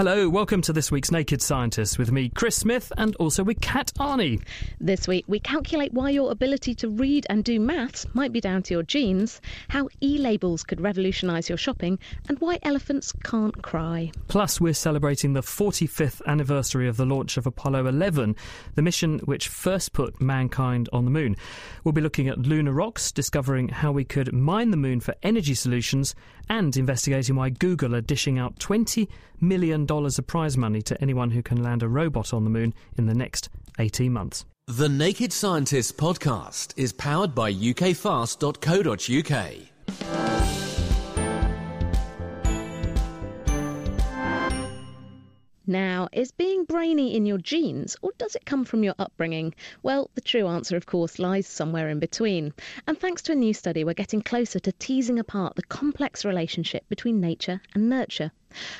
Hello, welcome to this week's Naked Scientists with me, Chris Smith, and also with Kat Arney. This week, we calculate why your ability to read and do maths might be down to your genes, how e labels could revolutionise your shopping, and why elephants can't cry. Plus, we're celebrating the 45th anniversary of the launch of Apollo 11, the mission which first put mankind on the moon. We'll be looking at lunar rocks, discovering how we could mine the moon for energy solutions, and investigating why Google are dishing out $20 million of prize money to anyone who can land a robot on the moon in the next 18 months. The Naked Scientists podcast is powered by ukfast.co.uk. Now, is being brainy in your genes, or does it come from your upbringing? Well, the true answer, of course, lies somewhere in between. And thanks to a new study, we're getting closer to teasing apart the complex relationship between nature and nurture.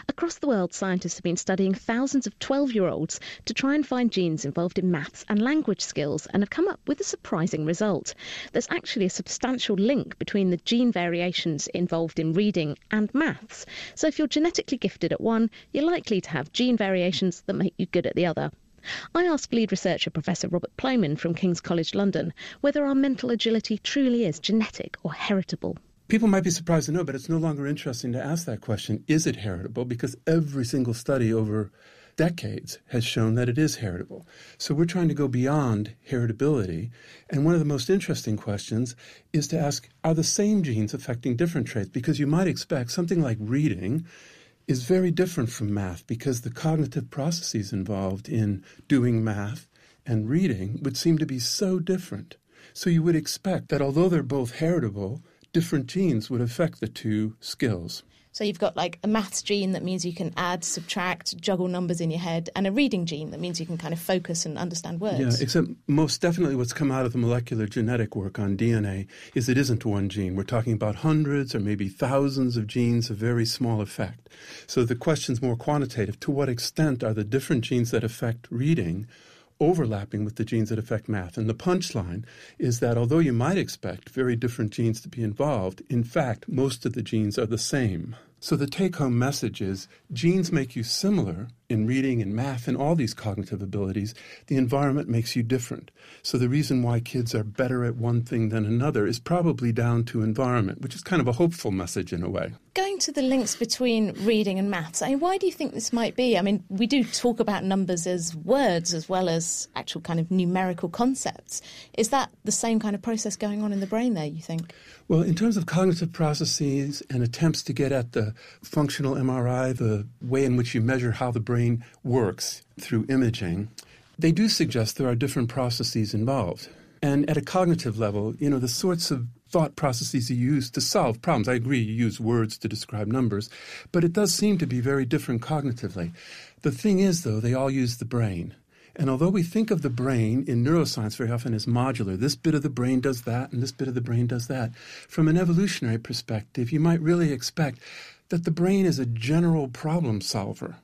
Across the world, scientists have been studying thousands of 12 year olds to try and find genes involved in maths and language skills and have come up with a surprising result. There's actually a substantial link between the gene variations involved in reading and maths. So if you're genetically gifted at one, you're likely to have gene variations that make you good at the other. I asked lead researcher Professor Robert Plomin from King's College London whether our mental agility truly is genetic or heritable. People might be surprised to know, but it's no longer interesting to ask that question is it heritable? Because every single study over decades has shown that it is heritable. So we're trying to go beyond heritability. And one of the most interesting questions is to ask are the same genes affecting different traits? Because you might expect something like reading is very different from math because the cognitive processes involved in doing math and reading would seem to be so different. So you would expect that although they're both heritable, different genes would affect the two skills. So you've got like a maths gene that means you can add, subtract, juggle numbers in your head, and a reading gene that means you can kind of focus and understand words. Yeah, except most definitely what's come out of the molecular genetic work on DNA is it isn't one gene. We're talking about hundreds or maybe thousands of genes of very small effect. So the question's more quantitative. To what extent are the different genes that affect reading overlapping with the genes that affect math. And the punchline is that although you might expect very different genes to be involved, in fact, most of the genes are the same. So the take home message is genes make you similar in reading and math and all these cognitive abilities. The environment makes you different. So the reason why kids are better at one thing than another is probably down to environment, which is kind of a hopeful message in a way. Going to the links between reading and maths, I mean, why do you think this might be? I mean, we do talk about numbers as words as well as actual kind of numerical concepts. Is that the same kind of process going on in the brain there, you think? Well, in terms of cognitive processes and attempts to get at the functional MRI, the way in which you measure how the brain works through imaging, they do suggest there are different processes involved. And at a cognitive level, you know, the sorts of thought processes you use to solve problems. I agree, you use words to describe numbers, but it does seem to be very different cognitively. The thing is, though, they all use the brain. And although we think of the brain in neuroscience very often as modular, this bit of the brain does that and this bit of the brain does that, from an evolutionary perspective, you might really expect that the brain is a general problem solver.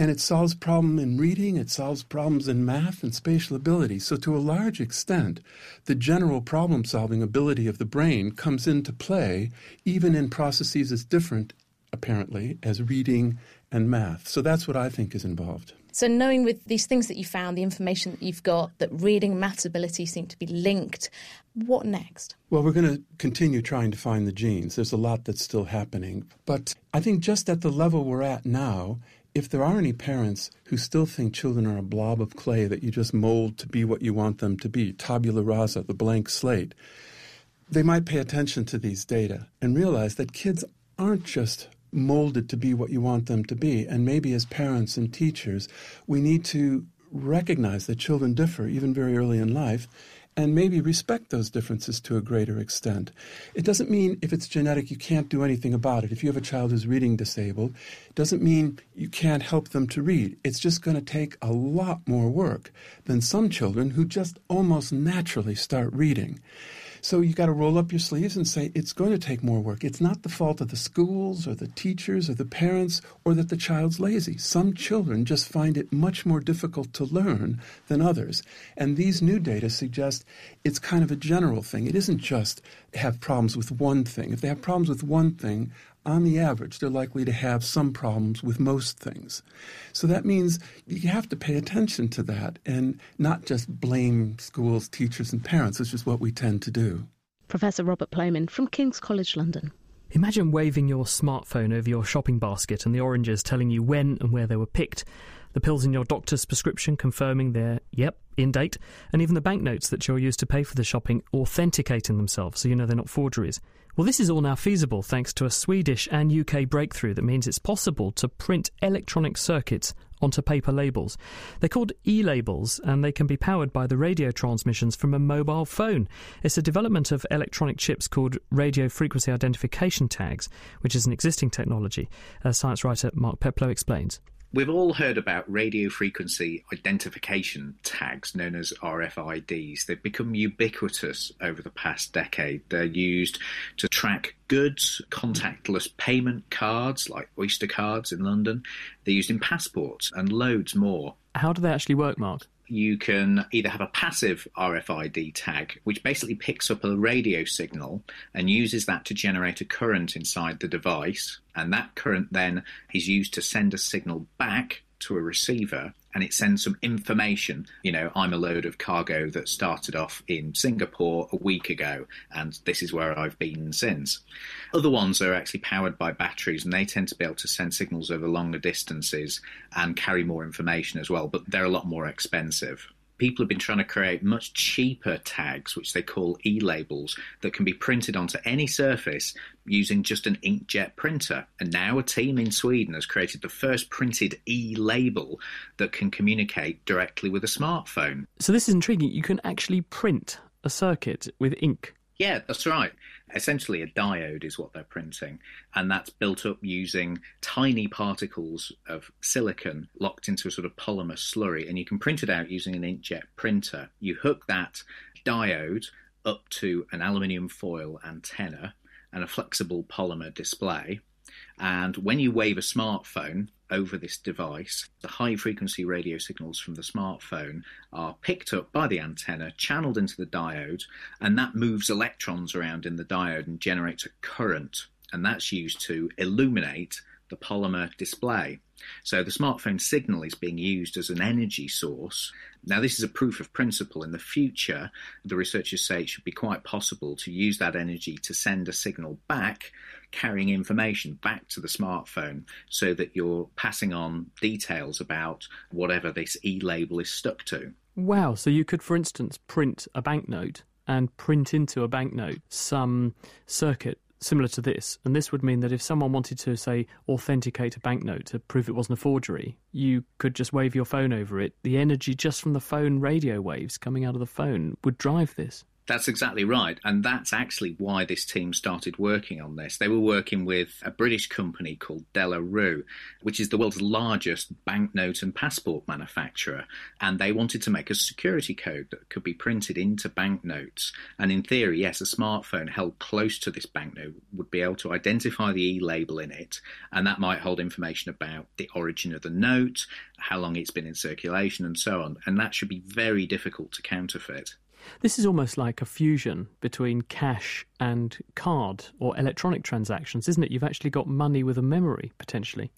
And it solves problems in reading, it solves problems in math and spatial ability. So, to a large extent, the general problem solving ability of the brain comes into play even in processes as different, apparently, as reading and math. So, that's what I think is involved. So, knowing with these things that you found, the information that you've got, that reading and maths ability seem to be linked, what next? Well, we're going to continue trying to find the genes. There's a lot that's still happening. But I think just at the level we're at now, if there are any parents who still think children are a blob of clay that you just mold to be what you want them to be, tabula rasa, the blank slate, they might pay attention to these data and realize that kids aren't just molded to be what you want them to be. And maybe as parents and teachers, we need to recognize that children differ even very early in life and maybe respect those differences to a greater extent. It doesn't mean if it's genetic you can't do anything about it. If you have a child who's reading disabled, it doesn't mean you can't help them to read. It's just going to take a lot more work than some children who just almost naturally start reading. So you got to roll up your sleeves and say it's going to take more work. It's not the fault of the schools or the teachers or the parents or that the child's lazy. Some children just find it much more difficult to learn than others. And these new data suggest it's kind of a general thing. It isn't just have problems with one thing. If they have problems with one thing, on the average, they're likely to have some problems with most things. So that means you have to pay attention to that and not just blame schools, teachers, and parents, which is what we tend to do. Professor Robert Plomin from King's College London. Imagine waving your smartphone over your shopping basket and the oranges telling you when and where they were picked, the pills in your doctor's prescription confirming they're, yep, in date, and even the banknotes that you're used to pay for the shopping authenticating themselves so you know they're not forgeries. Well, this is all now feasible thanks to a Swedish and UK breakthrough that means it's possible to print electronic circuits onto paper labels. They're called e labels and they can be powered by the radio transmissions from a mobile phone. It's a development of electronic chips called radio frequency identification tags, which is an existing technology, as science writer Mark Peplow explains. We've all heard about radio frequency identification tags known as RFIDs. They've become ubiquitous over the past decade. They're used to track goods, contactless payment cards like Oyster cards in London. They're used in passports and loads more. How do they actually work, Mark? You can either have a passive RFID tag, which basically picks up a radio signal and uses that to generate a current inside the device. And that current then is used to send a signal back to a receiver and it sends some information. You know, I'm a load of cargo that started off in Singapore a week ago, and this is where I've been since. Other ones are actually powered by batteries, and they tend to be able to send signals over longer distances and carry more information as well, but they're a lot more expensive people have been trying to create much cheaper tags, which they call e labels, that can be printed onto any surface using just an inkjet printer. And now a team in Sweden has created the first printed e label that can communicate directly with a smartphone. So this is intriguing. You can actually print a circuit with ink. Yeah, that's right. Essentially, a diode is what they're printing, and that's built up using tiny particles of silicon locked into a sort of polymer slurry, and you can print it out using an inkjet printer. You hook that diode up to an aluminium foil antenna and a flexible polymer display. And when you wave a smartphone, over this device. The high frequency radio signals from the smartphone are picked up by the antenna, channeled into the diode, and that moves electrons around in the diode and generates a current. And that's used to illuminate the polymer display. So the smartphone signal is being used as an energy source. Now, this is a proof of principle. In the future, the researchers say it should be quite possible to use that energy to send a signal back, carrying information back to the smartphone so that you're passing on details about whatever this e label is stuck to. Wow. So you could, for instance, print a banknote and print into a banknote some circuit similar to this. And this would mean that if someone wanted to, say, authenticate a banknote to prove it wasn't a forgery, you could just wave your phone over it. The energy just from the phone radio waves coming out of the phone would drive this. That's exactly right. And that's actually why this team started working on this. They were working with a British company called De La Rue, which is the world's largest banknote and passport manufacturer. And they wanted to make a security code that could be printed into banknotes. And in theory, yes, a smartphone held close to this banknote would be able to identify the e label in it. And that might hold information about the origin of the note, how long it's been in circulation, and so on. And that should be very difficult to counterfeit. This is almost like a fusion between cash and card or electronic transactions, isn't it? You've actually got money with a memory, potentially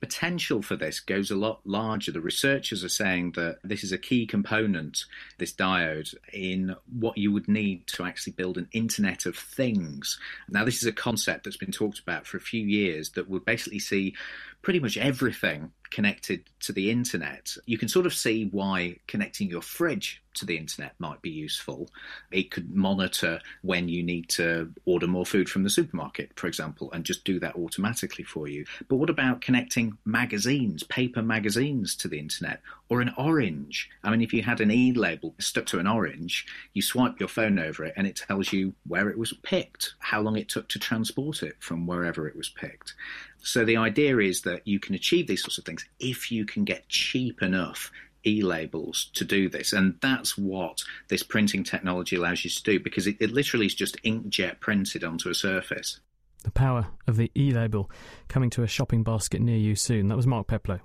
potential for this goes a lot larger. The researchers are saying that this is a key component, this diode, in what you would need to actually build an Internet of Things. Now, this is a concept that's been talked about for a few years that would basically see pretty much everything connected to the internet. You can sort of see why connecting your fridge to the internet might be useful. It could monitor when you need to order more food from the supermarket, for example, and just do that automatically for you. But what about connecting magazines, paper magazines to the internet, or an orange? I mean, if you had an e label stuck to an orange, you swipe your phone over it and it tells you where it was picked, how long it took to transport it from wherever it was picked. So the idea is that you can achieve these sorts of things if you can get cheap enough e-labels to do this. And that's what this printing technology allows you to do because it, it literally is just inkjet printed onto a surface. The power of the e-label coming to a shopping basket near you soon. That was mark peplow.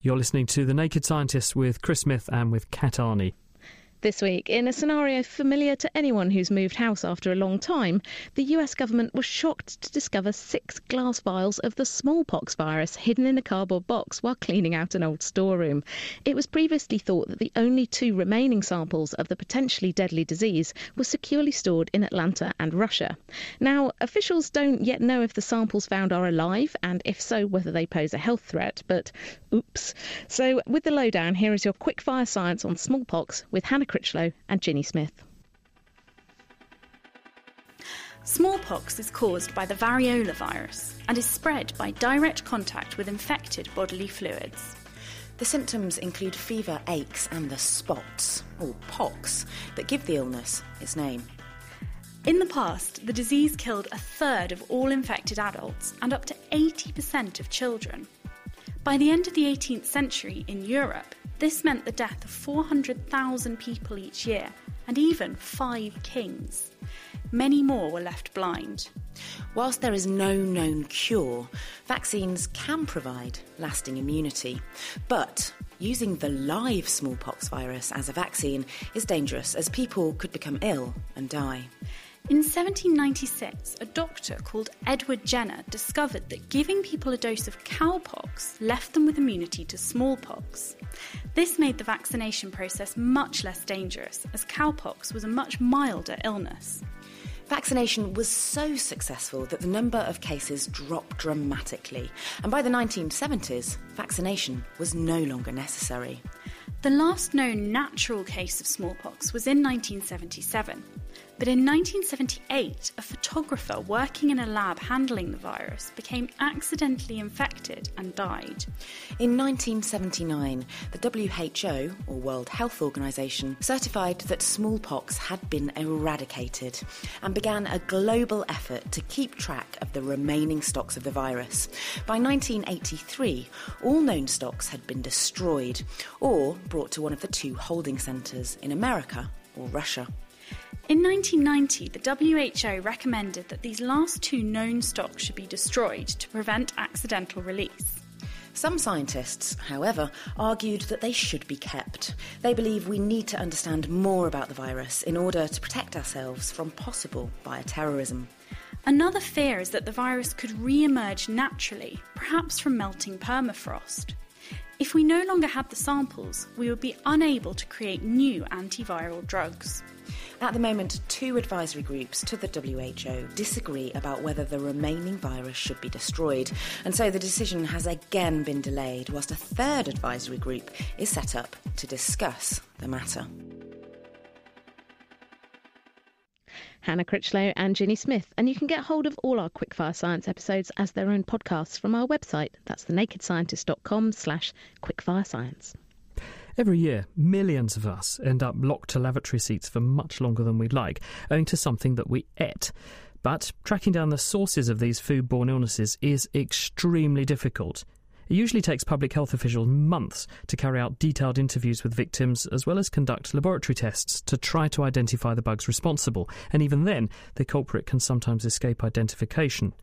You're listening to the naked scientists with chris smith and with kat arney This week, in a scenario familiar to anyone who's moved house after a long time, the US government was shocked to discover six glass vials of the smallpox virus hidden in a cardboard box while cleaning out an old storeroom. It was previously thought that the only two remaining samples of the potentially deadly disease were securely stored in Atlanta and Russia. Now, officials don't yet know if the samples found are alive and if so, whether they pose a health threat, but oops. So, with the lowdown, here is your quick fire science on smallpox with Hannah Critchlow and Ginny Smith. Smallpox is caused by the variola virus and is spread by direct contact with infected bodily fluids. The symptoms include fever, aches, and the spots, or pox, that give the illness its name. In the past, the disease killed a third of all infected adults and up to 80% of children. By the end of the 18th century in Europe, this meant the death of 400,000 people each year and even five kings. Many more were left blind. Whilst there is no known cure, vaccines can provide lasting immunity. But using the live smallpox virus as a vaccine is dangerous as people could become ill and die. In 1796, a doctor called Edward Jenner discovered that giving people a dose of cowpox left them with immunity to smallpox. This made the vaccination process much less dangerous, as cowpox was a much milder illness. Vaccination was so successful that the number of cases dropped dramatically, and by the 1970s, vaccination was no longer necessary. The last known natural case of smallpox was in 1977. But in 1978, a photographer working in a lab handling the virus became accidentally infected and died. In 1979, the WHO, or World Health Organization, certified that smallpox had been eradicated and began a global effort to keep track of the remaining stocks of the virus. By 1983, all known stocks had been destroyed or brought to one of the two holding centres in America or Russia. In 1990, the WHO recommended that these last two known stocks should be destroyed to prevent accidental release. Some scientists, however, argued that they should be kept. They believe we need to understand more about the virus in order to protect ourselves from possible bioterrorism. Another fear is that the virus could re emerge naturally, perhaps from melting permafrost. If we no longer had the samples, we would be unable to create new antiviral drugs. At the moment, two advisory groups to the WHO disagree about whether the remaining virus should be destroyed, and so the decision has again been delayed, whilst a third advisory group is set up to discuss the matter. Hannah Critchlow and Ginny Smith, and you can get hold of all our Quickfire Science episodes as their own podcasts from our website. That's thenakedscientist.com slash quickfirescience. Every year, millions of us end up locked to lavatory seats for much longer than we'd like, owing to something that we ate. But tracking down the sources of these foodborne illnesses is extremely difficult. It usually takes public health officials months to carry out detailed interviews with victims as well as conduct laboratory tests to try to identify the bugs responsible, and even then, the culprit can sometimes escape identification.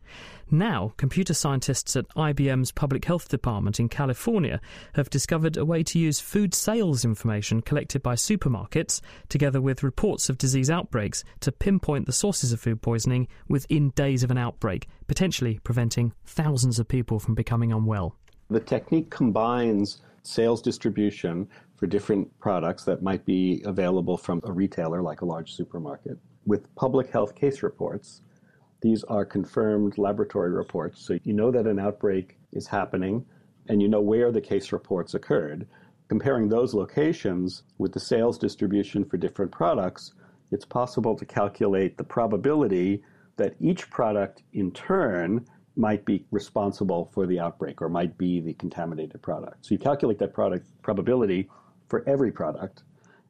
Now, computer scientists at IBM's Public Health Department in California have discovered a way to use food sales information collected by supermarkets, together with reports of disease outbreaks, to pinpoint the sources of food poisoning within days of an outbreak, potentially preventing thousands of people from becoming unwell. The technique combines sales distribution for different products that might be available from a retailer like a large supermarket with public health case reports. These are confirmed laboratory reports, so you know that an outbreak is happening and you know where the case reports occurred. Comparing those locations with the sales distribution for different products, it's possible to calculate the probability that each product in turn might be responsible for the outbreak or might be the contaminated product. So you calculate that product probability for every product,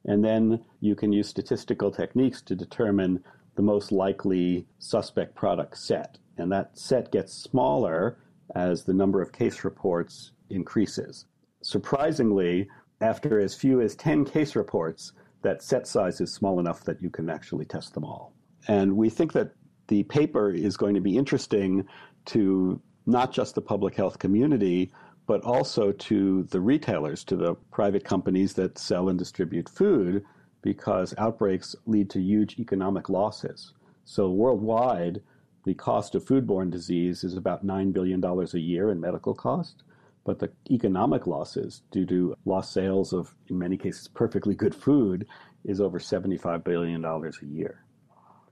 and then you can use statistical techniques to determine the most likely suspect product set. And that set gets smaller as the number of case reports increases. Surprisingly, after as few as 10 case reports, that set size is small enough that you can actually test them all. And we think that the paper is going to be interesting to not just the public health community, but also to the retailers, to the private companies that sell and distribute food, because outbreaks lead to huge economic losses. So, worldwide, the cost of foodborne disease is about $9 billion a year in medical cost, but the economic losses due to lost sales of, in many cases, perfectly good food is over $75 billion a year.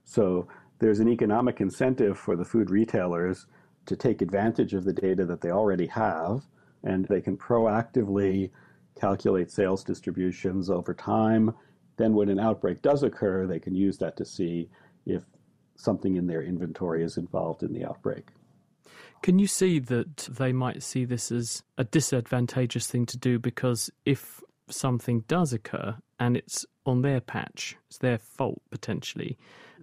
So, there's an economic incentive for the food retailers to take advantage of the data that they already have, and they can proactively calculate sales distributions over time. Then, when an outbreak does occur, they can use that to see if something in their inventory is involved in the outbreak. Can you see that they might see this as a disadvantageous thing to do because if something does occur and it's on their patch, it's their fault potentially,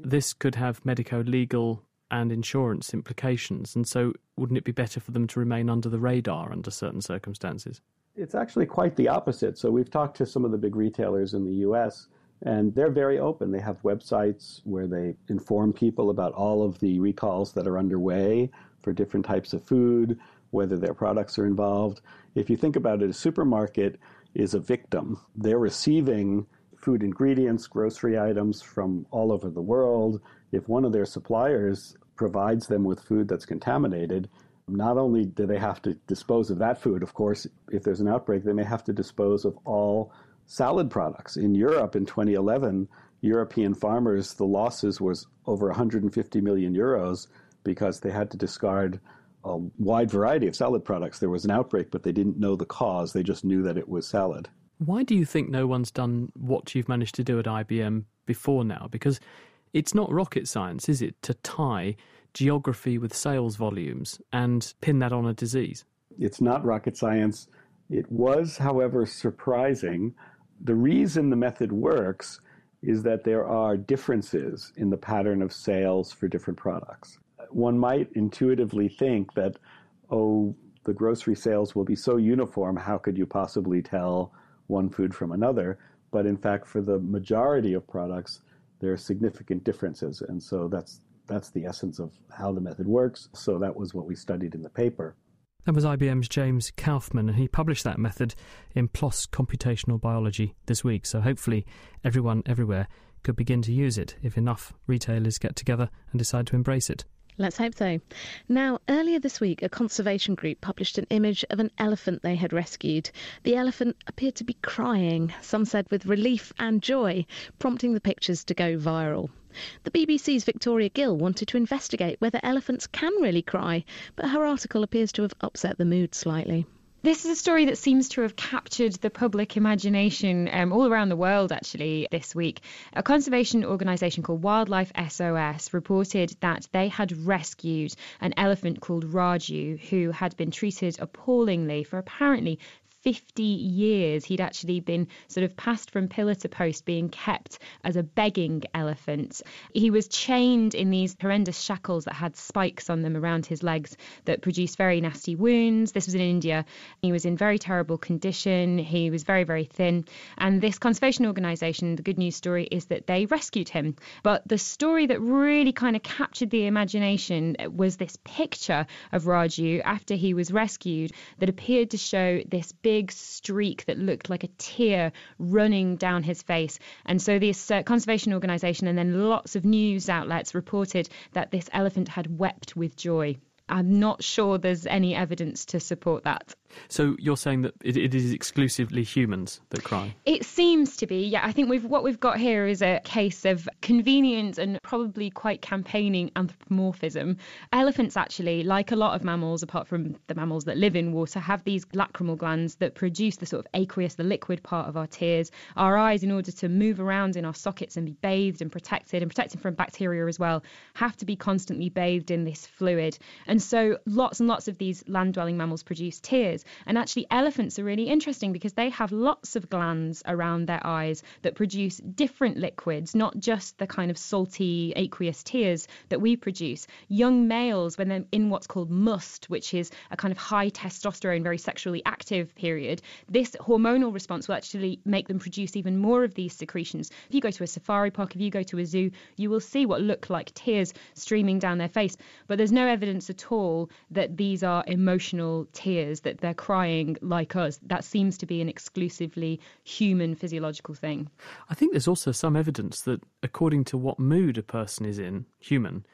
this could have medico legal and insurance implications. And so, wouldn't it be better for them to remain under the radar under certain circumstances? It's actually quite the opposite. So, we've talked to some of the big retailers in the US, and they're very open. They have websites where they inform people about all of the recalls that are underway for different types of food, whether their products are involved. If you think about it, a supermarket is a victim. They're receiving food ingredients, grocery items from all over the world. If one of their suppliers provides them with food that's contaminated, not only do they have to dispose of that food, of course, if there's an outbreak, they may have to dispose of all salad products. In Europe in 2011, European farmers, the losses was over 150 million euros because they had to discard a wide variety of salad products. There was an outbreak, but they didn't know the cause. They just knew that it was salad. Why do you think no one's done what you've managed to do at IBM before now? Because it's not rocket science, is it, to tie geography with sales volumes and pin that on a disease? It's not rocket science. It was, however, surprising. The reason the method works is that there are differences in the pattern of sales for different products. One might intuitively think that, oh, the grocery sales will be so uniform, how could you possibly tell one food from another. But in fact, for the majority of products, there are significant differences. And so that's, that's the essence of how the method works. So that was what we studied in the paper. That was IBM's James Kaufman, and he published that method in PLOS Computational Biology this week. So hopefully, everyone everywhere could begin to use it if enough retailers get together and decide to embrace it. Let's hope so. Now, earlier this week, a conservation group published an image of an elephant they had rescued. The elephant appeared to be crying, some said with relief and joy, prompting the pictures to go viral. The BBC's Victoria Gill wanted to investigate whether elephants can really cry, but her article appears to have upset the mood slightly. This is a story that seems to have captured the public imagination um, all around the world, actually, this week. A conservation organisation called Wildlife SOS reported that they had rescued an elephant called Raju, who had been treated appallingly for apparently 50 years he'd actually been sort of passed from pillar to post, being kept as a begging elephant. He was chained in these horrendous shackles that had spikes on them around his legs that produced very nasty wounds. This was in India. He was in very terrible condition. He was very, very thin. And this conservation organisation, the good news story is that they rescued him. But the story that really kind of captured the imagination was this picture of Raju after he was rescued that appeared to show this big streak that looked like a tear running down his face. And so this uh, conservation organisation and then lots of news outlets reported that this elephant had wept with joy. I'm not sure there's any evidence to support that. So you're saying that it, it is exclusively humans that cry? It seems to be. Yeah, I think we've what we've got here is a case of convenience and probably quite campaigning anthropomorphism. Elephants actually, like a lot of mammals apart from the mammals that live in water, have these lacrimal glands that produce the sort of aqueous, the liquid part of our tears. Our eyes in order to move around in our sockets and be bathed and protected and protected from bacteria as well, have to be constantly bathed in this fluid. And so lots and lots of these land-dwelling mammals produce tears. And actually, elephants are really interesting because they have lots of glands around their eyes that produce different liquids, not just the kind of salty aqueous tears that we produce. Young males, when they're in what's called musth, which is a kind of high testosterone, very sexually active period, this hormonal response will actually make them produce even more of these secretions. If you go to a safari park, if you go to a zoo, you will see what look like tears streaming down their face. But there's no evidence at all that these are emotional tears, that they're crying like us. That seems to be an exclusively human physiological thing. I think there's also some evidence that according to what mood a person is in, human,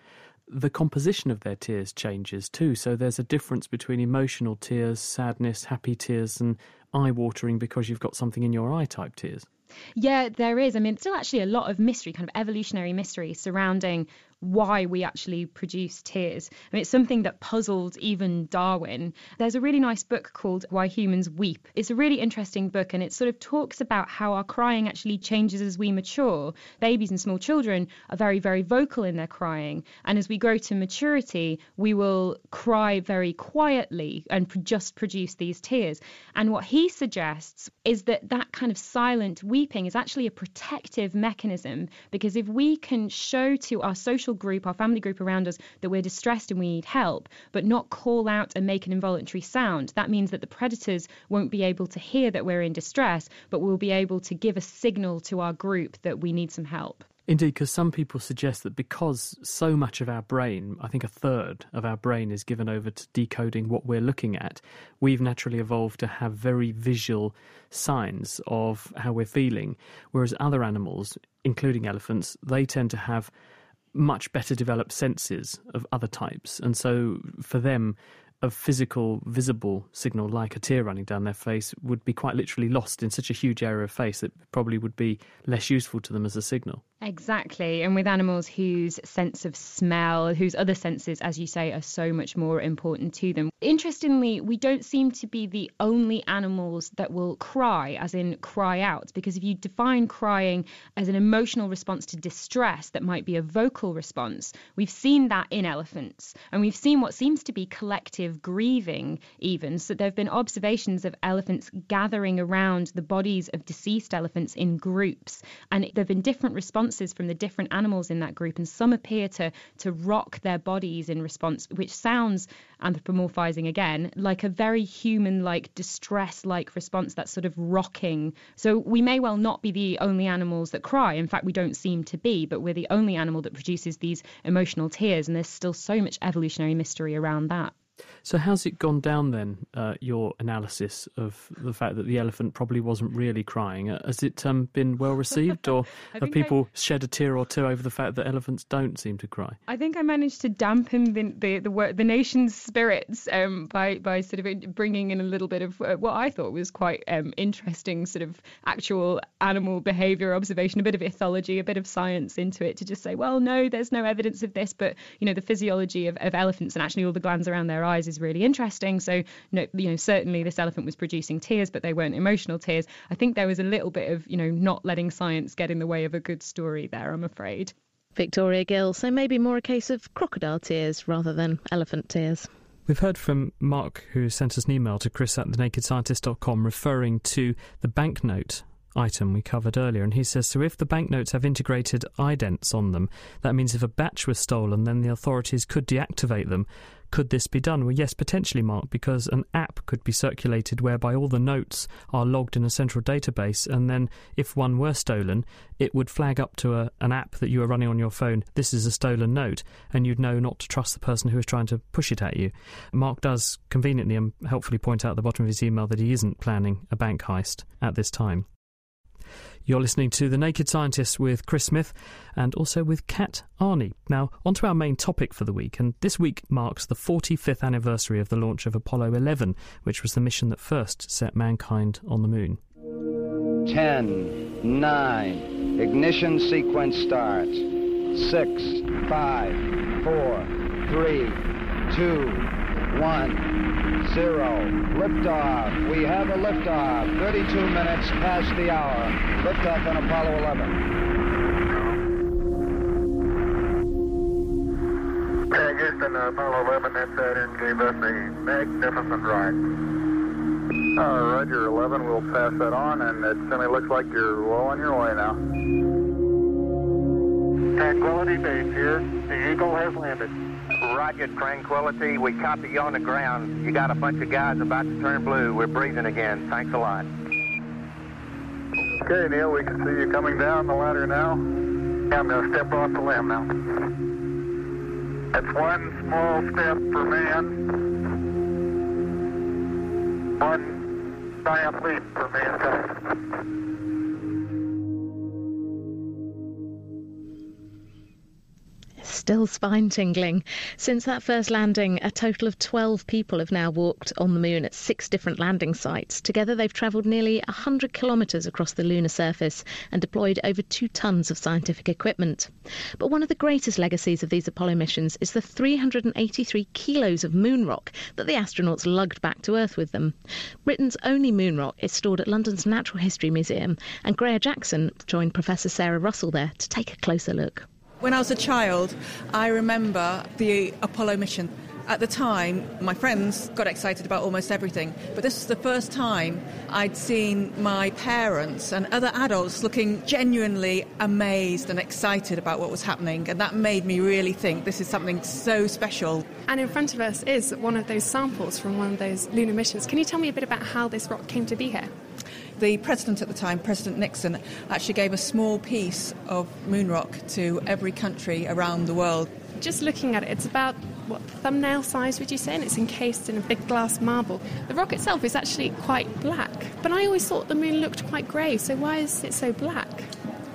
the composition of their tears changes too. So there's a difference between emotional tears, sadness, happy tears, and eye watering because you've got something in your eye type tears. Yeah, there is. I mean, still actually a lot of mystery, kind of evolutionary mystery surrounding why we actually produce tears. I mean, it's something that puzzled even Darwin. There's a really nice book called Why Humans Weep. It's a really interesting book and it sort of talks about how our crying actually changes as we mature. Babies and small children are very, very vocal in their crying. And as we grow to maturity, we will cry very quietly and just produce these tears. And what he suggests is that that kind of silent weeping is actually a protective mechanism because if we can show to our social social group, our family group around us, that we're distressed and we need help, but not call out and make an involuntary sound, that means that the predators won't be able to hear that we're in distress, but we'll be able to give a signal to our group that we need some help. Indeed, because some people suggest that because so much of our brain, I think a third of our brain is given over to decoding what we're looking at, we've naturally evolved to have very visual signs of how we're feeling. Whereas other animals, including elephants, they tend to have much better developed senses of other types. And so for them, a physical, visible signal like a tear running down their face would be quite literally lost in such a huge area of face that probably would be less useful to them as a signal. Exactly. And with animals whose sense of smell, whose other senses, as you say, are so much more important to them. Interestingly, we don't seem to be the only animals that will cry, as in cry out, because if you define crying as an emotional response to distress that might be a vocal response, we've seen that in elephants. And we've seen what seems to be collective grieving, even. So there have been observations of elephants gathering around the bodies of deceased elephants in groups. And there have been different responses from the different animals in that group, and some appear to to rock their bodies in response, which sounds anthropomorphizing again like a very human-like distress-like response. That's sort of rocking. So we may well not be the only animals that cry. In fact, we don't seem to be, but we're the only animal that produces these emotional tears, and there's still so much evolutionary mystery around that. So, how's it gone down then? Uh, your analysis of the fact that the elephant probably wasn't really crying uh, has it um, been well received, or have people I... shed a tear or two over the fact that elephants don't seem to cry? I think I managed to dampen the the the, the nation's spirits um, by by sort of bringing in a little bit of uh, what I thought was quite um, interesting, sort of actual animal behaviour observation, a bit of ethology, a bit of science into it to just say, well, no, there's no evidence of this, but you know the physiology of, of elephants and actually all the glands around their eyes is really interesting. So, no, you know, certainly this elephant was producing tears, but they weren't emotional tears. I think there was a little bit of, you know, not letting science get in the way of a good story there, I'm afraid. Victoria Gill, so maybe more a case of crocodile tears rather than elephant tears. We've heard from Mark, who sent us an email to chris at thenakedscientist.com referring to the banknote item we covered earlier. And he says so if the banknotes have integrated idents on them, that means if a batch was stolen, then the authorities could deactivate them. Could this be done? Well, yes, potentially, Mark, because an app could be circulated whereby all the notes are logged in a central database, and then if one were stolen, it would flag up to a, an app that you are running on your phone, this is a stolen note, and you'd know not to trust the person who is trying to push it at you. Mark does conveniently and helpfully point out at the bottom of his email that he isn't planning a bank heist at this time. You're listening to The Naked Scientist with Chris Smith and also with Kat Arney. Now, on to our main topic for the week, and this week marks the 45th anniversary of the launch of Apollo 11, which was the mission that first set mankind on the moon. 10, 9, ignition sequence starts. 6, 5, 4, 3, 2, 1 zero. Liftoff. We have a liftoff. 32 minutes past the hour. Liftoff on Apollo 11. Hey, Houston, uh, Apollo 11 hit that and gave us a magnificent ride. Uh, Roger, 11, we'll pass that on, and it certainly looks like you're well on your way now. Tranquility Base here. The Eagle has landed. Roger, Tranquility. We copy you on the ground. You got a bunch of guys about to turn blue. We're breathing again. Thanks a lot. Okay, Neil, we can see you coming down the ladder now. I'm going to step off the LEM now. That's one small step for man, One giant leap for mankind. Still spine tingling. Since that first landing, a total of 12 people have now walked on the moon at six different landing sites. Together, they've travelled nearly 100 kilometres across the lunar surface and deployed over two tonnes of scientific equipment. But one of the greatest legacies of these Apollo missions is the 383 kilos of moon rock that the astronauts lugged back to Earth with them. Britain's only moon rock is stored at London's Natural History Museum, and Graihagh Jackson joined Professor Sarah Russell there to take a closer look. When I was a child, I remember the Apollo mission. At the time, my friends got excited about almost everything, but this was the first time I'd seen my parents and other adults looking genuinely amazed and excited about what was happening, and that made me really think this is something so special. And in front of us is one of those samples from one of those lunar missions. Can you tell me a bit about how this rock came to be here? The president at the time, President Nixon, actually gave a small piece of moon rock to every country around the world. Just looking at it, it's about what thumbnail size would you say? And it's encased in a big glass marble. The rock itself is actually quite black, but I always thought the moon looked quite grey. So why is it so black?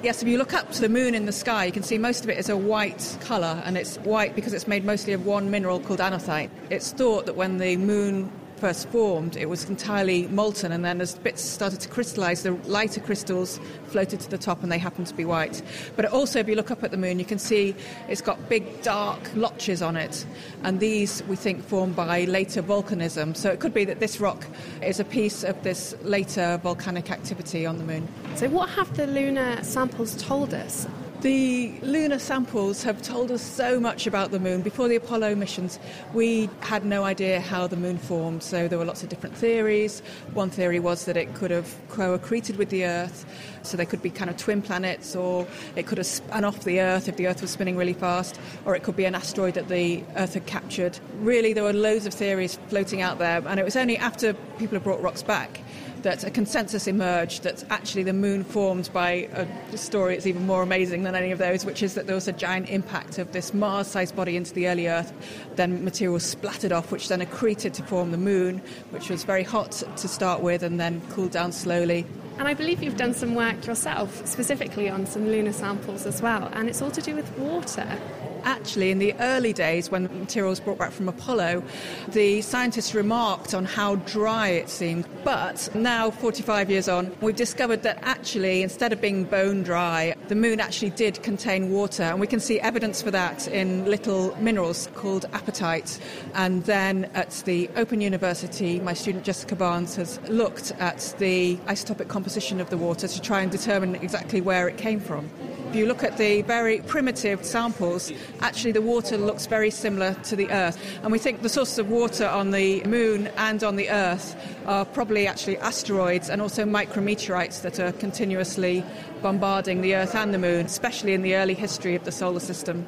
Yes, if you look up to the moon in the sky, you can see most of it is a white colour, and it's white because it's made mostly of one mineral called anorthite. It's thought that when the moon first formed, it was entirely molten, and then as bits started to crystallize, the lighter crystals floated to the top and they happened to be white. But also, if you look up at the moon, you can see it's got big dark blotches on it, and these we think formed by later volcanism. So it could be that this rock is a piece of this later volcanic activity on the moon. So, what have the lunar samples told us? The lunar samples have told us so much about the moon. Before the Apollo missions, we had no idea how the moon formed, so there were lots of different theories. One theory was that it could have co-accreted with the Earth, so they could be kind of twin planets, or it could have spun off the Earth if the Earth was spinning really fast, or it could be an asteroid that the Earth had captured. Really, there were loads of theories floating out there, and it was only after people had brought rocks back that a consensus emerged that actually the moon formed by a story that's even more amazing than any of those, which is that there was a giant impact of this Mars sized body into the early Earth. Then material splattered off, which then accreted to form the moon, which was very hot to start with and then cooled down slowly. And I believe you've done some work yourself, specifically on some lunar samples as well, and it's all to do with water. Actually, in the early days when material was brought back from Apollo, the scientists remarked on how dry it seemed. But now, 45 years on, we've discovered that actually, instead of being bone dry, the moon actually did contain water. And we can see evidence for that in little minerals called apatite. And then at the Open University, my student Jessica Barnes has looked at the isotopic composition of the water to try and determine exactly where it came from. If you look at the very primitive samples, actually the water looks very similar to the Earth. And we think the sources of water on the moon and on the Earth are probably actually asteroids and also micrometeorites that are continuously bombarding the Earth and the moon, especially in the early history of the solar system.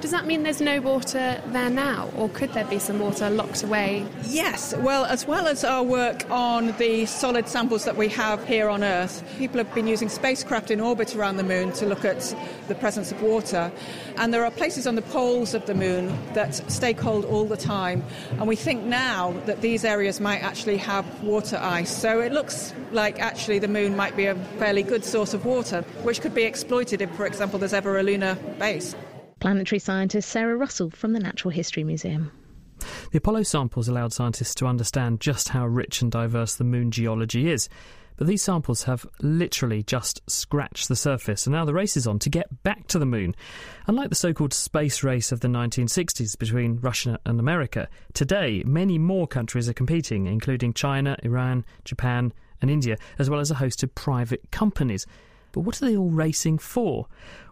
Does that mean there's no water there now, or could there be some water locked away? Yes, well, as well as our work on the solid samples that we have here on Earth, people have been using spacecraft in orbit around the moon to look at the presence of water. And there are places on the poles of the moon that stay cold all the time. And we think now that these areas might actually have water ice. So it looks like actually the moon might be a fairly good source of water, which could be exploited if, for example, there's ever a lunar base. Planetary scientist Sarah Russell from the Natural History Museum. The Apollo samples allowed scientists to understand just how rich and diverse the moon geology is. But these samples have literally just scratched the surface, and now the race is on to get back to the moon. Unlike the so called space race of the 1960s between Russia and America, today many more countries are competing, including China, Iran, Japan, and India, as well as a host of private companies. But what are they all racing for?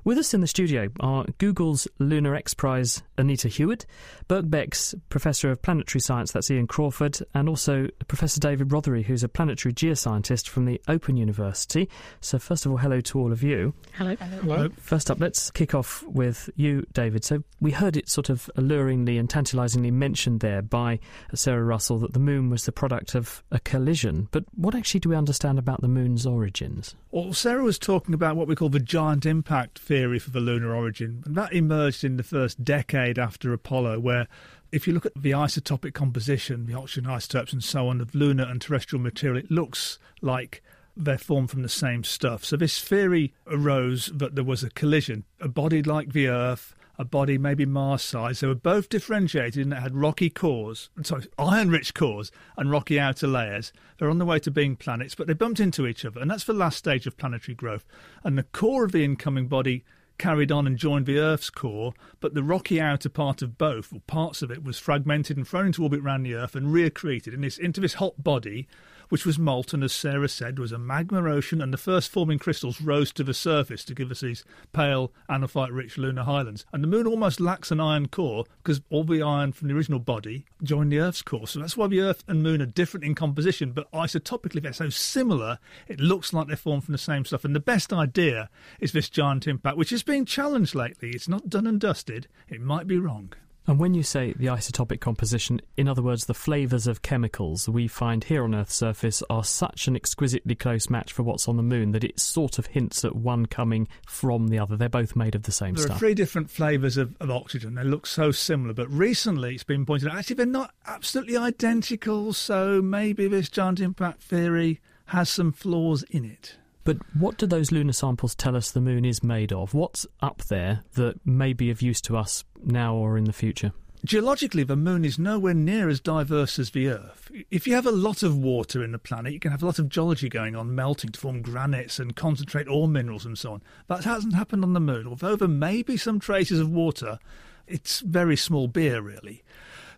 With us in the studio are Google's Lunar X Prize Anita Heward, Birkbeck's Professor of Planetary Science, that's Ian Crawford, and also Professor David Rothery, who's a planetary geoscientist from the Open University. So, first of all, hello to all of you. Hello. Hello. First up, let's kick off with you, David. So, we heard it sort of alluringly and tantalisingly mentioned there by Sarah Russell that the moon was the product of a collision. But what actually do we understand about the moon's origins? Well, Sarah was talking about what we call the giant impact theory for the lunar origin. And that emerged in the first decade after Apollo, where if you look at the isotopic composition, the oxygen isotopes and so on of lunar and terrestrial material, it looks like they're formed from the same stuff. So this theory arose that there was a collision, a body like the Earth, a body maybe Mars size. They were both differentiated and they had rocky cores, sorry, iron rich cores and rocky outer layers. They're on the way to being planets, but they bumped into each other, and that's the last stage of planetary growth. And the core of the incoming body carried on and joined the Earth's core, but the rocky outer part of both, or parts of it, was fragmented and thrown into orbit around the Earth and reaccreted in this, into this hot body which was molten, as Sarah said, was a magma ocean, and the first forming crystals rose to the surface to give us these pale, anorthite rich lunar highlands. And the moon almost lacks an iron core because all the iron from the original body joined the Earth's core. So that's why the Earth and moon are different in composition, but isotopically they're so similar, it looks like they're formed from the same stuff. And the best idea is this giant impact, which is being challenged lately. It's not done and dusted, it might be wrong. And when you say the isotopic composition, in other words, the flavours of chemicals we find here on Earth's surface are such an exquisitely close match for what's on the moon that it sort of hints at one coming from the other. They're both made of the same there stuff. There are three different flavours of, of oxygen. They look so similar, but recently it's been pointed out actually they're not absolutely identical, so maybe this giant impact theory has some flaws in it. But what do those lunar samples tell us the moon is made of? What's up there that may be of use to us now or in the future? Geologically, the moon is nowhere near as diverse as the Earth. If you have a lot of water in the planet, you can have a lot of geology going on, melting to form granites and concentrate ore minerals and so on. That hasn't happened on the moon. Although there may be some traces of water, it's very small beer, really.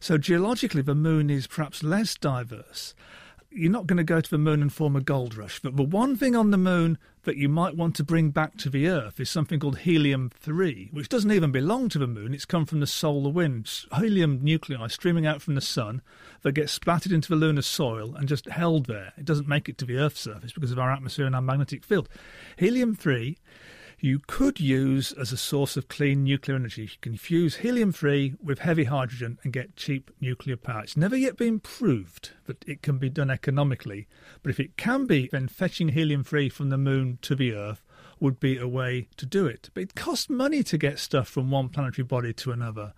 So, geologically, the moon is perhaps less diverse you're not going to go to the moon and form a gold rush. But the one thing on the moon that you might want to bring back to the Earth is something called helium 3, which doesn't even belong to the moon. It's come from the solar wind. Helium nuclei streaming out from the sun that get splattered into the lunar soil and just held there. It doesn't make it to the Earth's surface because of our atmosphere and our magnetic field. Helium 3 you could use as a source of clean nuclear energy. You can fuse helium 3 with heavy hydrogen and get cheap nuclear power. It's never yet been proved that it can be done economically, but if it can be, then fetching helium 3 from the moon to the Earth would be a way to do it. But it costs money to get stuff from one planetary body to another.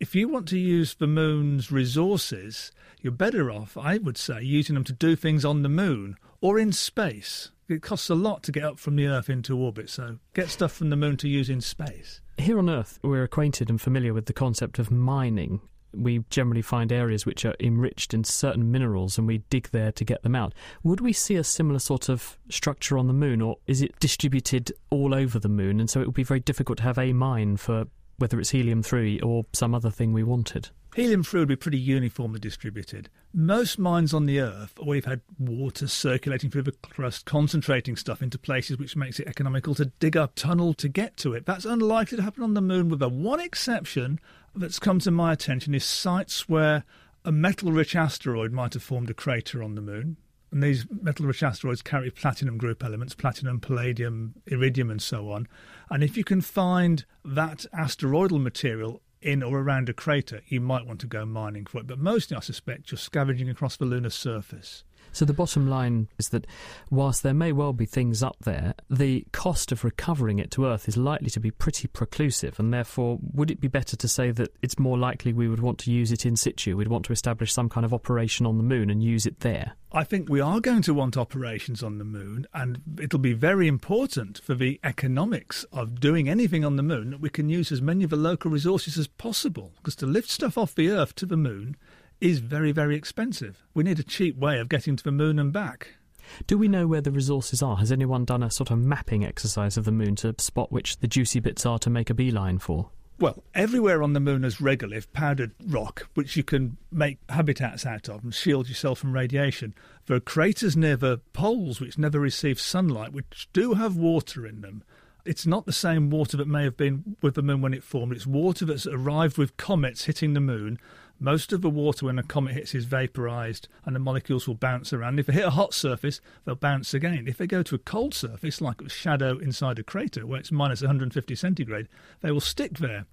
If you want to use the moon's resources, you're better off, I would say, using them to do things on the moon or in space it costs a lot to get up from the Earth into orbit, so get stuff from the moon to use in space. Here on Earth, we're acquainted and familiar with the concept of mining. We generally find areas which are enriched in certain minerals and we dig there to get them out. Would we see a similar sort of structure on the moon, or is it distributed all over the moon? And so it would be very difficult to have a mine for whether it's helium 3 or some other thing we wanted. Helium 3 would be pretty uniformly distributed. Most mines on the Earth, we've had water circulating through the crust, concentrating stuff into places which makes it economical to dig a tunnel to get to it. That's unlikely to happen on the Moon, with the one exception that's come to my attention is sites where a metal rich asteroid might have formed a crater on the Moon. And these metal rich asteroids carry platinum group elements, platinum, palladium, iridium, and so on. And if you can find that asteroidal material in or around a crater, you might want to go mining for it. But mostly, I suspect, you're scavenging across the lunar surface. So the bottom line is that whilst there may well be things up there, the cost of recovering it to Earth is likely to be pretty preclusive, and therefore, would it be better to say that it's more likely we would want to use it in situ? We'd want to establish some kind of operation on the moon and use it there? I think we are going to want operations on the moon, and it'll be very important for the economics of doing anything on the moon that we can use as many of the local resources as possible. Because to lift stuff off the Earth to the moon is very, very expensive. We need a cheap way of getting to the moon and back. Do we know where the resources are? Has anyone done a sort of mapping exercise of the moon to spot which the juicy bits are to make a beeline for? Well, everywhere on the moon is regolith, powdered rock, which you can make habitats out of and shield yourself from radiation. There are craters near the poles which never receive sunlight, which do have water in them. It's not the same water that may have been with the moon when it formed. It's water that's arrived with comets hitting the moon most of the water when a comet hits is vaporized and the molecules will bounce around. If they hit a hot surface, they'll bounce again. If they go to a cold surface, like a shadow inside a crater where it's minus 150 centigrade, they will stick there.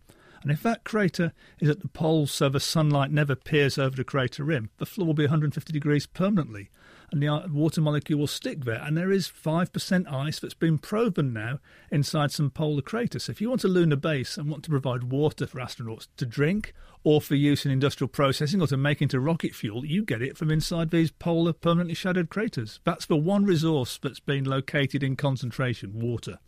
And if that crater is at the pole so the sunlight never peers over the crater rim, the floor will be 150 degrees permanently. And the uh, water molecule will stick there. And there is 5% ice that's been proven now inside some polar craters. So if you want a lunar base and want to provide water for astronauts to drink or for use in industrial processing or to make into rocket fuel, you get it from inside these polar permanently shadowed craters. That's the one resource that's been located in concentration water.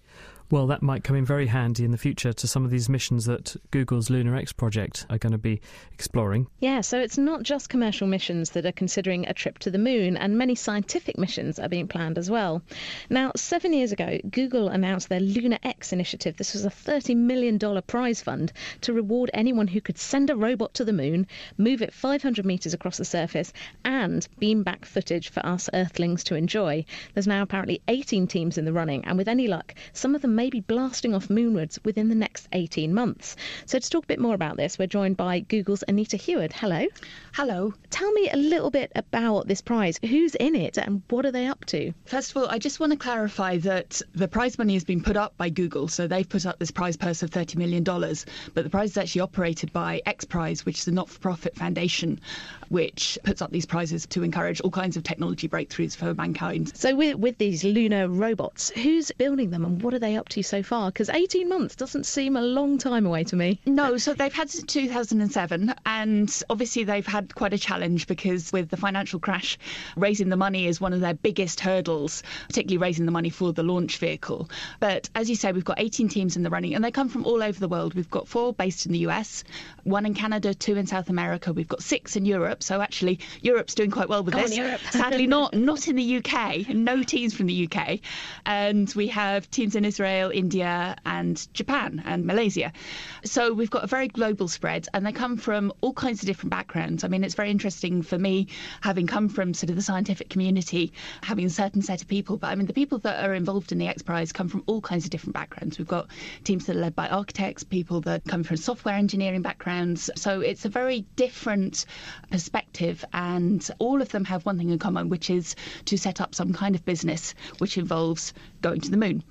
Well, that might come in very handy in the future to some of these missions that Google's Lunar X project are going to be exploring. Yeah, so it's not just commercial missions that are considering a trip to the moon, and many scientific missions are being planned as well. Now, seven years ago, Google announced their Lunar X initiative. This was a $30 million prize fund to reward anyone who could send a robot to the moon, move it 500 metres across the surface, and beam back footage for us Earthlings to enjoy. There's now apparently 18 teams in the running, and with any luck, some of them may be blasting off moonwards within the next 18 months. So, to talk a bit more about this, we're joined by Google's Anita Heward. Hello. Hello. Tell me a little bit about this prize. Who's in it and what are they up to? First of all, I just want to clarify that the prize money has been put up by Google. So, they've put up this prize purse of $30 million, but the prize is actually operated by X Prize, which is a not for profit foundation which puts up these prizes to encourage all kinds of technology breakthroughs for mankind. So, with, with these lunar robots, who's building them and what are they up to so far? Because 18 months doesn't seem a long time away to me. No, so they've had 2007, and obviously they've had quite a challenge because with the financial crash, raising the money is one of their biggest hurdles, particularly raising the money for the launch vehicle. But as you say, we've got 18 teams in the running, and they come from all over the world. We've got four based in the US, one in Canada, two in South America. We've got six in Europe. So actually, Europe's doing quite well with Come this. Sadly, not not in the UK. No teams from the UK, and we have teams in Israel, India, and Japan and Malaysia. So we've got a very global spread, and they come from all kinds of different backgrounds. I mean, it's very interesting for me, having come from sort of the scientific community, having a certain set of people. But I mean, the people that are involved in the X Prize come from all kinds of different backgrounds. We've got teams that are led by architects, people that come from software engineering backgrounds. So it's a very different perspective, and all of them have one thing in common, which is to set up some kind of business which involves going to the moon.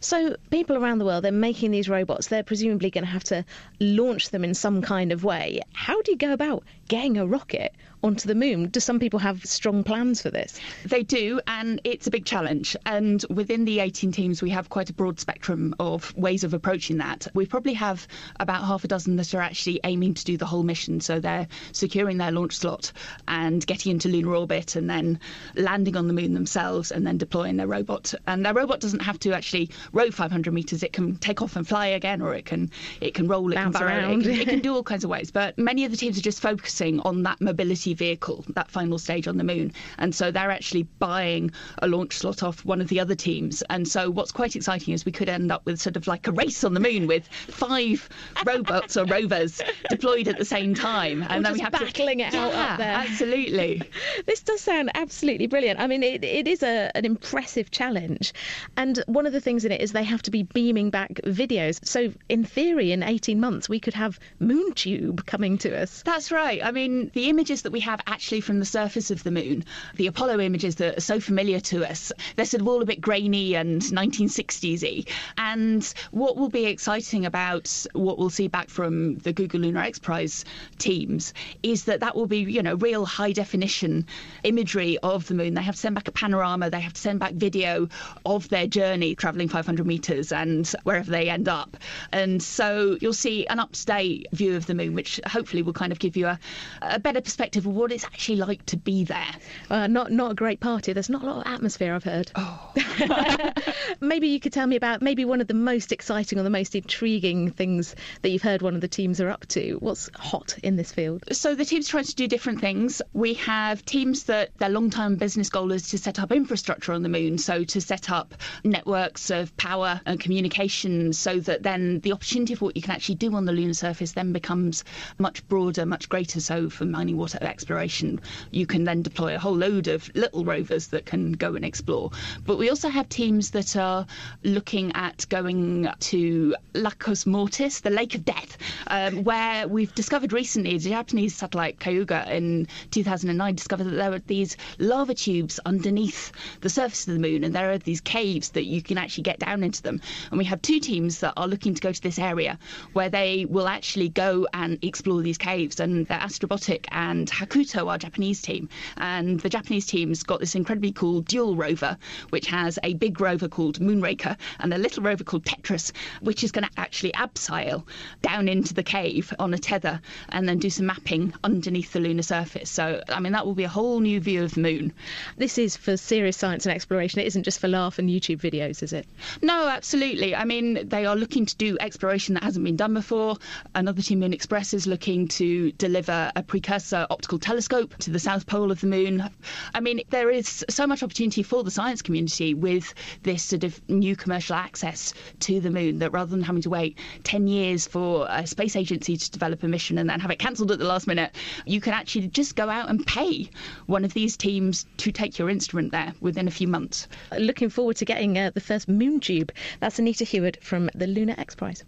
So people around the world, they're making these robots. They're presumably going to have to launch them in some kind of way. How do you go about getting a rocket onto the moon? Do some people have strong plans for this? They do, and it's a big challenge. And within the 18 teams, we have quite a broad spectrum of ways of approaching that. We probably have about half a dozen that are actually aiming to do the whole mission. So they're securing their launch slot and getting into lunar orbit and then landing on the moon themselves and then deploying their robot. And their robot doesn't have to actually row 500 meters. It can take off and fly again, or it can it can roll, it Bounce can burrow, around. It, can, it can do all kinds of ways. But many of the teams are just focusing on that mobility vehicle, that final stage on the moon. And so they're actually buying a launch slot off one of the other teams. And so what's quite exciting is we could end up with sort of like a race on the moon with five robots or rovers deployed at the same time. Or And then we have battling to, it out yeah, up there. Absolutely. this does sound absolutely brilliant. I mean, it, it is a, an impressive challenge. And one of the things in it is they have to be beaming back videos. So, in theory, in 18 months, we could have MoonTube coming to us. That's right. I mean, the images that we have actually from the surface of the moon, the Apollo images that are so familiar to us, they're sort of all a bit grainy and 1960s y. And what will be exciting about what we'll see back from the Google Lunar X Prize teams is that that will be, you know, real high definition imagery of the moon. They have to send back a panorama, they have to send back video of their journey traveling 500 meters and wherever they end up. And so you'll see an up to date view of the moon, which hopefully will kind of give you a, a better perspective of what it's actually like to be there. Uh, not not a great party. There's not a lot of atmosphere, I've heard. Oh. maybe you could tell me about maybe one of the most exciting or the most intriguing things that you've heard one of the teams are up to. What's hot in this field? So the teams trying to do different things. We have teams that their long-term business goal is to set up infrastructure on the moon, so to set up networks of power and communication, so that then the opportunity for what you can actually do on the lunar surface then becomes much broader, much greater. So for mining water exploration, you can then deploy a whole load of little rovers that can go and explore. But we also have teams that are looking at going to Lacus Mortis, the Lake of Death, um, where we've discovered recently the Japanese satellite Kaguya in 2009 discovered that there were these lava tubes underneath the surface of the moon, and there are these caves that you can actually get down into them. And we have two teams that are looking to go to this area where they will actually go and explore these caves, and they're Astrobotic and Hakuto, our Japanese team. And the Japanese team's got this incredibly cool dual rover, which has a big rover called Moonraker and a little rover called Tetris, which is going to actually abseil down into the cave on a tether and then do some mapping underneath the lunar surface. So, I mean, that will be a whole new view of the moon. This is for serious science and exploration. It isn't just for laugh and YouTube videos, is it? No, absolutely. I mean, they are looking to do exploration that hasn't been done before. Another team, Moon Express, is looking to deliver a precursor optical telescope to the south pole of the moon. I mean, there is so much opportunity for the science community with this sort of new commercial access to the moon that rather than having to wait 10 years for a space agency to develop a mission and then have it cancelled at the last minute, you can actually just go out and pay one of these teams to take your instrument there within a few months. Looking forward to getting uh, the first moon tube. That's Anita Heward from the Lunar X Prize.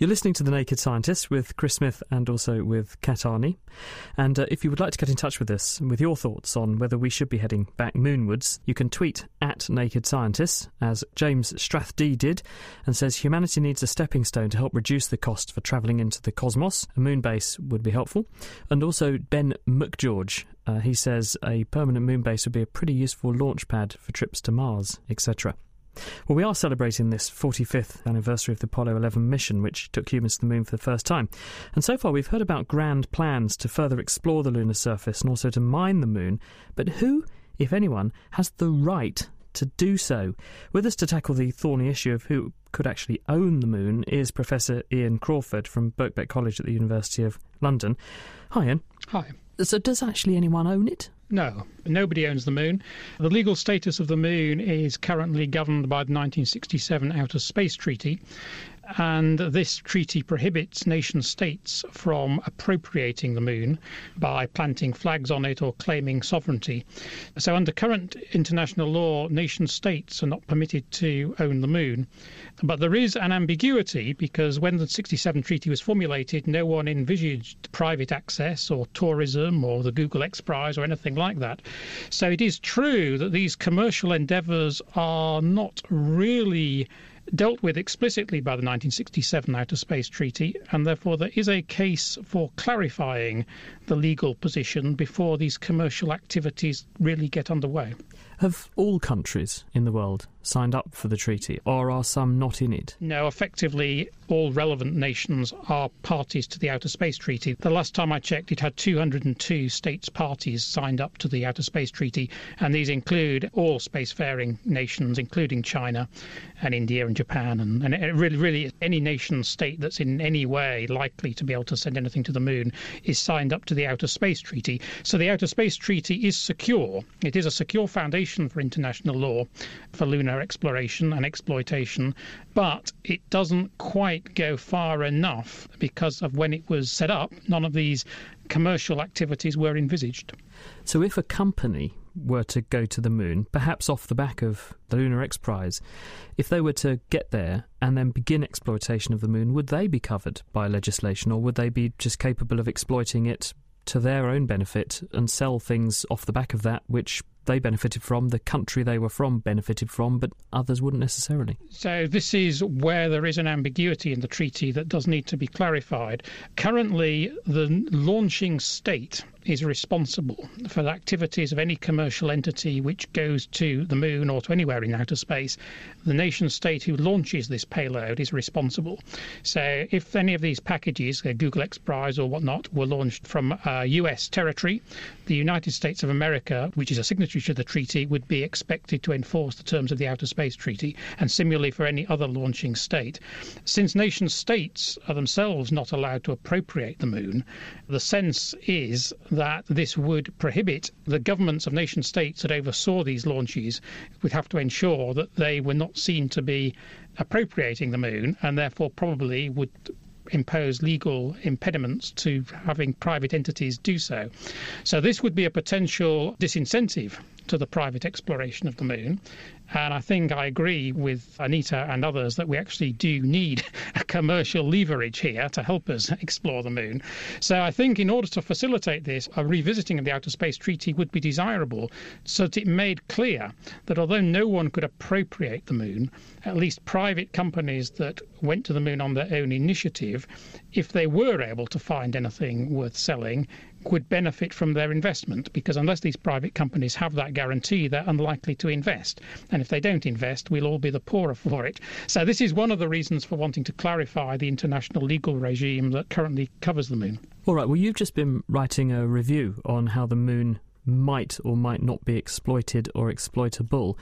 You're listening to The Naked Scientist with Chris Smith and also with Kat Arney. And uh, if you would like to get in touch with us with your thoughts on whether we should be heading back moonwards, you can tweet at Naked Scientist, as James Strathdee did, and says humanity needs a stepping stone to help reduce the cost for travelling into the cosmos. A moon base would be helpful. And also Ben McGeorge, uh, he says a permanent moon base would be a pretty useful launch pad for trips to Mars, etc. Well, we are celebrating this 45th anniversary of the Apollo 11 mission, which took humans to the moon for the first time. And so far, we've heard about grand plans to further explore the lunar surface and also to mine the moon. But who, if anyone, has the right to do so? With us to tackle the thorny issue of who could actually own the moon is Professor Ian Crawford from Birkbeck College at the University of London. Hi, Ian. Hi. So, does actually anyone own it? No, nobody owns the moon. The legal status of the moon is currently governed by the 1967 Outer Space Treaty, and this treaty prohibits nation states from appropriating the moon by planting flags on it or claiming sovereignty. So, under current international law, nation states are not permitted to own the moon. But there is an ambiguity because when the 67 treaty was formulated, no one envisaged private access or tourism or the Google X Prize or anything like that. So, it is true that these commercial endeavours are not really dealt with explicitly by the 1967 Outer Space Treaty, and therefore there is a case for clarifying the legal position before these commercial activities really get underway. Have all countries in the world signed up for the treaty, or are some not in it? No, effectively, all relevant nations are parties to the Outer Space Treaty. The last time I checked, it had 202 states parties signed up to the Outer Space Treaty, and these include all spacefaring nations, including China and India and Japan, and, and really, really any nation state that's in any way likely to be able to send anything to the moon is signed up to the Outer Space Treaty. So the Outer Space Treaty is secure. It is a secure foundation for international law for lunar exploration and exploitation, but it doesn't quite go far enough because of when it was set up, none of these commercial activities were envisaged. So, if a company were to go to the moon, perhaps off the back of the Lunar X Prize, if they were to get there and then begin exploitation of the moon, would they be covered by legislation or would they be just capable of exploiting it to their own benefit and sell things off the back of that which they benefited from, the country they were from benefited from, but others wouldn't necessarily. So, this is where there is an ambiguity in the treaty that does need to be clarified. Currently, the launching state is responsible for the activities of any commercial entity which goes to the moon or to anywhere in outer space. The nation state who launches this payload is responsible. So if any of these packages, uh, Google X Prize or whatnot, were launched from uh, US territory, the United States of America, which is a signatory to the treaty, would be expected to enforce the terms of the Outer Space Treaty, and similarly for any other launching state. Since nation states are themselves not allowed to appropriate the moon, the sense is that this would prohibit the governments of nation states that oversaw these launches would have to ensure that they were not seen to be appropriating the moon and therefore probably would impose legal impediments to having private entities do so. So this would be a potential disincentive to the private exploration of the moon. And I think I agree with Anita and others that we actually do need a commercial leverage here to help us explore the moon. So I think in order to facilitate this, a revisiting of the Outer Space Treaty would be desirable so that it made clear that although no one could appropriate the moon, at least private companies that went to the moon on their own initiative, if they were able to find anything worth selling, would benefit from their investment because unless these private companies have that guarantee, they're unlikely to invest. And if they don't invest, we'll all be the poorer for it. So, this is one of the reasons for wanting to clarify the international legal regime that currently covers the moon. All right, well, you've just been writing a review on how the moon might or might not be exploited or exploitable.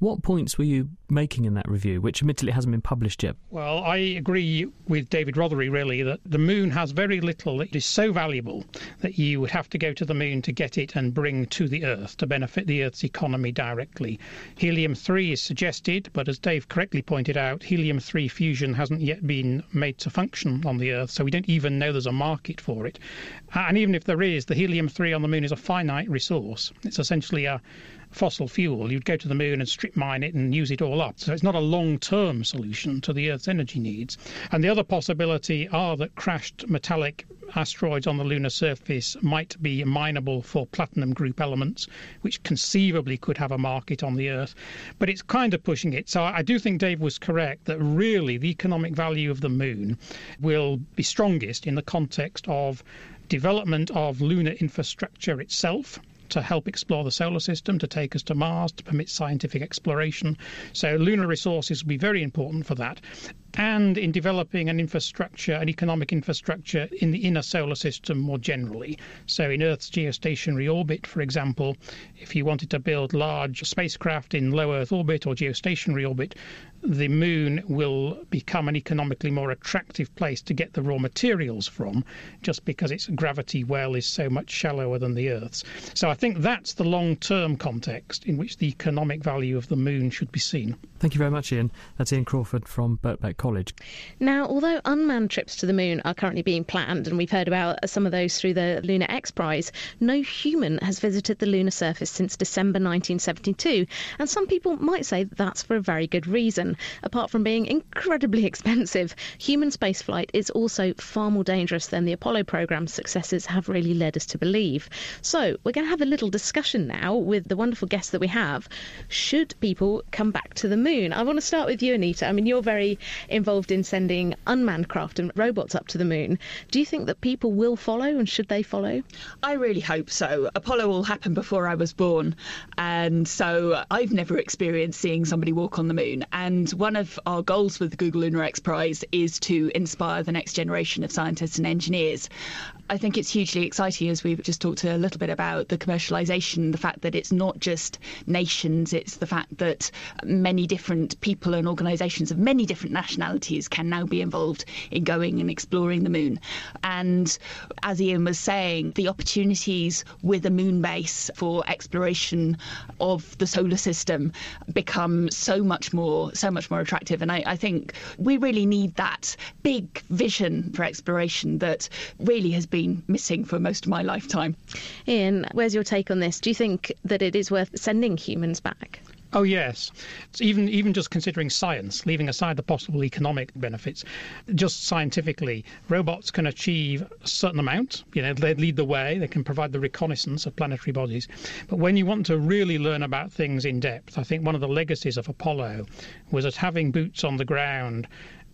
What points were you making in that review, which admittedly hasn't been published yet? Well, I agree with David Rothery, really, that the moon has very little. that is so valuable that you would have to go to the moon to get it and bring to the Earth to benefit the Earth's economy directly. Helium 3 is suggested, but as Dave correctly pointed out, helium 3 fusion hasn't yet been made to function on the Earth, so we don't even know there's a market for it. And even if there is, the helium 3 on the moon is a finite resource. It's essentially a fossil fuel, you'd go to the moon and strip mine it and use it all up. So it's not a long term solution to the Earth's energy needs. And the other possibility are that crashed metallic asteroids on the lunar surface might be mineable for platinum group elements, which conceivably could have a market on the Earth. But it's kind of pushing it. So I do think Dave was correct that really the economic value of the moon will be strongest in the context of development of lunar infrastructure itself to help explore the solar system, to take us to Mars, to permit scientific exploration. So lunar resources will be very important for that and in developing an infrastructure, an economic infrastructure in the inner solar system more generally. So, in Earth's geostationary orbit, for example, if you wanted to build large spacecraft in low Earth orbit or geostationary orbit, the moon will become an economically more attractive place to get the raw materials from, just because its gravity well is so much shallower than the Earth's. So, I think that's the long term context in which the economic value of the moon should be seen. Thank you very much, Ian. That's Ian Crawford from Birkbeck College. Now, although unmanned trips to the moon are currently being planned, and we've heard about some of those through the Lunar X Prize, no human has visited the lunar surface since December 1972. And some people might say that's for a very good reason. Apart from being incredibly expensive, human spaceflight is also far more dangerous than the Apollo program's successes have really led us to believe. So, we're going to have a little discussion now with the wonderful guests that we have. Should people come back to the moon? I want to start with you, Anita. I mean, you're very involved in sending unmanned craft and robots up to the moon. Do you think that people will follow and should they follow? I really hope so. Apollo all happened before I was born. And so I've never experienced seeing somebody walk on the moon. And one of our goals with the Google Lunar X Prize is to inspire the next generation of scientists and engineers. I think it's hugely exciting as we've just talked a little bit about the commercialization, the fact that it's not just nations, it's the fact that many different people and organizations of many different nationalities can now be involved in going and exploring the moon. And as Ian was saying, the opportunities with a moon base for exploration of the solar system become so much more so much more attractive. And I, I think we really need that big vision for exploration that really has been been missing for most of my lifetime. Ian, where's your take on this? Do you think that it is worth sending humans back? Oh yes, it's even even just considering science, leaving aside the possible economic benefits, just scientifically, robots can achieve a certain amount. You know, they lead the way, they can provide the reconnaissance of planetary bodies. But when you want to really learn about things in depth, I think one of the legacies of Apollo was that having boots on the ground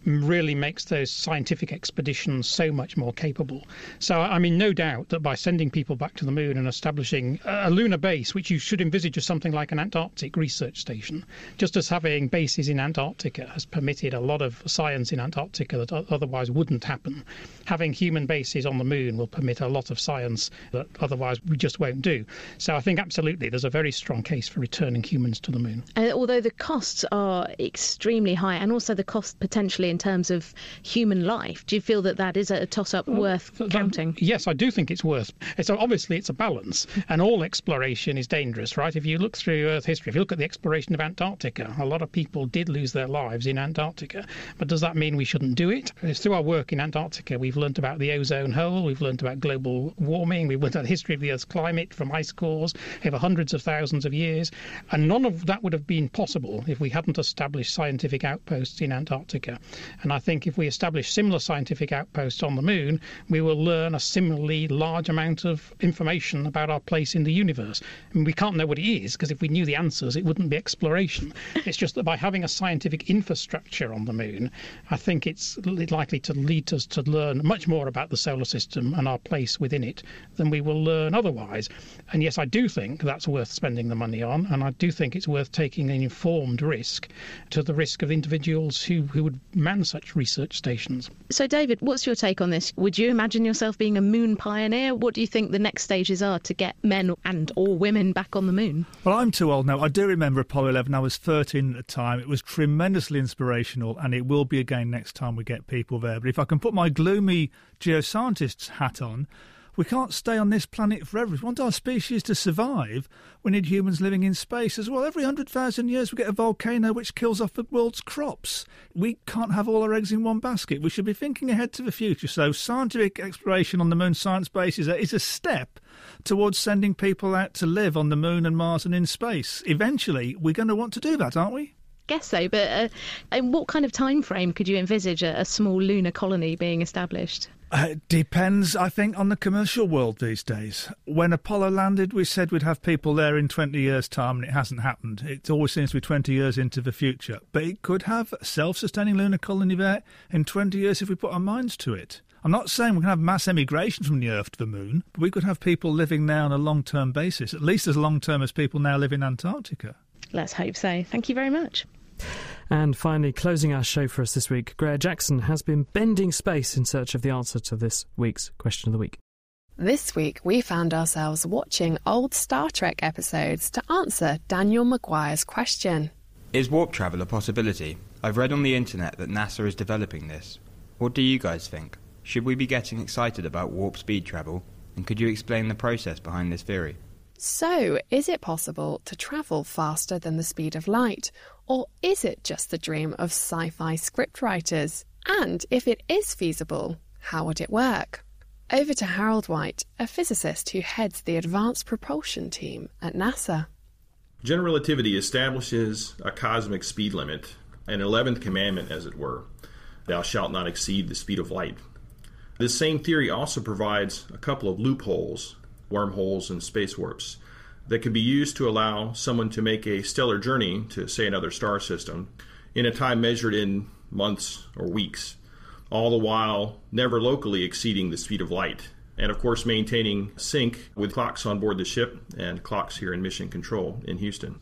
really makes those scientific expeditions so much more capable. So, I mean, no doubt that by sending people back to the moon and establishing a lunar base, which you should envisage as something like an Antarctic research station, just as having bases in Antarctica has permitted a lot of science in Antarctica that otherwise wouldn't happen, having human bases on the moon will permit a lot of science that otherwise we just won't do. So, I think absolutely there's a very strong case for returning humans to the moon. Uh, although the costs are extremely high, and also the cost potentially in terms of human life. Do you feel that that is a toss up well, worth that, counting? Yes, I do think it's worth. It's obviously it's a balance, and all exploration is dangerous, right? If you look through Earth history, if you look at the exploration of Antarctica, a lot of people did lose their lives in Antarctica. But does that mean we shouldn't do it? It's through our work in Antarctica we've learned about the ozone hole, we've learned about global warming, we've learned about the history of the Earth's climate from ice cores over hundreds of thousands of years, and none of that would have been possible if we hadn't established scientific outposts in Antarctica. And I think if we establish similar scientific outposts on the moon, we will learn a similarly large amount of information about our place in the universe. We can't know what it is because if we knew the answers, it wouldn't be exploration. it's just that by having a scientific infrastructure on the moon, I think it's likely to lead us to learn much more about the solar system and our place within it than we will learn otherwise. And yes, I do think that's worth spending the money on, and I do think it's worth taking an informed risk to the risk of individuals who, who would man such research stations. So, David, what's your take on this? Would you imagine yourself being a moon pioneer? What do you think the next stages are to get men and or women back on the moon? Well, I'm too old now. I do remember Apollo 11. I was 13 at the time. It was tremendously inspirational, and it will be again next time we get people there. But if I can put my gloomy geoscientist's hat on, we can't stay on this planet forever. We want our species to survive, we need humans living in space as well. Every 100,000 years, we get a volcano which kills off the world's crops. We can't have all our eggs in one basket. We should be thinking ahead to the future. So, scientific exploration on the moon science base is a, is a step towards sending people out to live on the moon and Mars and in space. Eventually, we're going to want to do that, aren't we? guess so, but uh, in what kind of time frame could you envisage a, a small lunar colony being established? Uh, it depends, I think, on the commercial world these days. When Apollo landed, we said we'd have people there in 20 years' time, and it hasn't happened. It always seems to be 20 years into the future. But it could have a self sustaining lunar colony there in 20 years if we put our minds to it. I'm not saying we can have mass emigration from the Earth to the Moon, but we could have people living there on a long term basis, at least as long term as people now live in Antarctica. Let's hope so. Thank you very much. And finally, closing our show for us this week, Graihagh Jackson has been bending space in search of the answer to this week's question of the week. This week, we found ourselves watching old Star Trek episodes to answer Daniel McGuire's question. Is warp travel a possibility? I've read on the internet that NASA is developing this. What do you guys think? Should we be getting excited about warp speed travel? And could you explain the process behind this theory? So, is it possible to travel faster than the speed of light? Or is it just the dream of sci fi scriptwriters? And if it is feasible, how would it work? Over to Harold White, a physicist who heads the Advanced Propulsion Team at NASA. General relativity establishes a cosmic speed limit, an 11th commandment, as it were thou shalt not exceed the speed of light. This same theory also provides a couple of loopholes, wormholes, and space warps that can be used to allow someone to make a stellar journey to, say, another star system in a time measured in months or weeks, all the while never locally exceeding the speed of light. And of course, maintaining sync with clocks on board the ship and clocks here in Mission Control in Houston.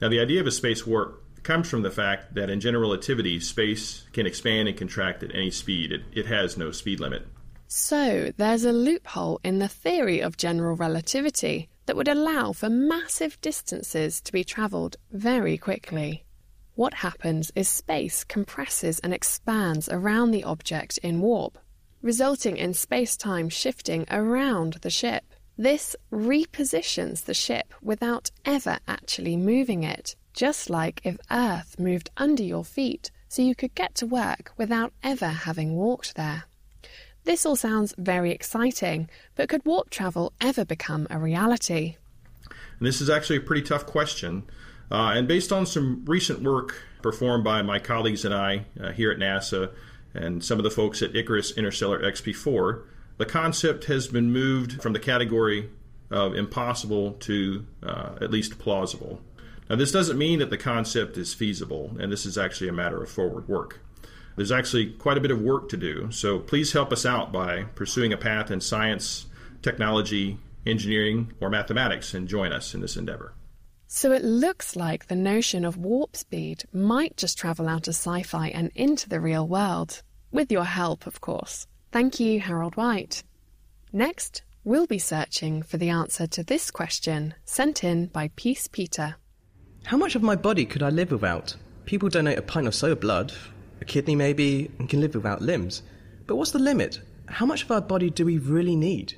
Now, the idea of a space warp comes from the fact that in general relativity, space can expand and contract at any speed. It, it has no speed limit. So, there's a loophole in the theory of general relativity that would allow for massive distances to be travelled very quickly. What happens is space compresses and expands around the object in warp, resulting in space time shifting around the ship. This repositions the ship without ever actually moving it, just like if Earth moved under your feet so you could get to work without ever having walked there. This all sounds very exciting, but could warp travel ever become a reality? And this is actually a pretty tough question. Uh, and based on some recent work performed by my colleagues and I uh, here at NASA and some of the folks at Icarus Interstellar XP4, the concept has been moved from the category of impossible to uh, at least plausible. Now, this doesn't mean that the concept is feasible, and this is actually a matter of forward work. There's actually quite a bit of work to do. So please help us out by pursuing a path in science, technology, engineering, or mathematics and join us in this endeavor. So it looks like the notion of warp speed might just travel out of sci fi and into the real world. With your help, of course. Thank you, Harold White. Next, we'll be searching for the answer to this question sent in by Peace Peter. How much of my body could I live without? People donate a pint or so of blood, a kidney maybe, and can live without limbs. But what's the limit? How much of our body do we really need?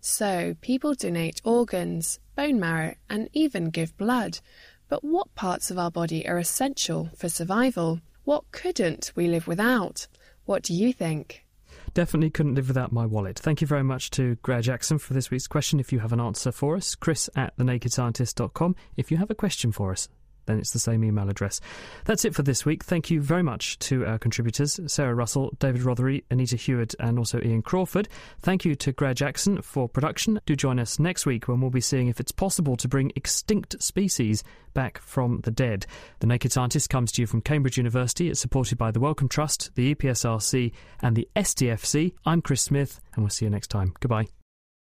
So, people donate organs, bone marrow, and even give blood. But what parts of our body are essential for survival? What couldn't we live without? What do you think? Definitely couldn't live without my wallet. Thank you very much to Graihagh Jackson for this week's question. If you have an answer for us, chris at thenakedscientist.com if you have a question for us. Then it's the same email address. That's it for this week. Thank you very much to our contributors Sarah Russell, David Rothery, Anita Heward, and also Ian Crawford. Thank you to Graihagh Jackson for production. Do join us next week when we'll be seeing if it's possible to bring extinct species back from the dead. The Naked Scientist comes to you from Cambridge University. It's supported by the Wellcome Trust, the EPSRC, and the STFC. I'm Chris Smith, and we'll see you next time. Goodbye.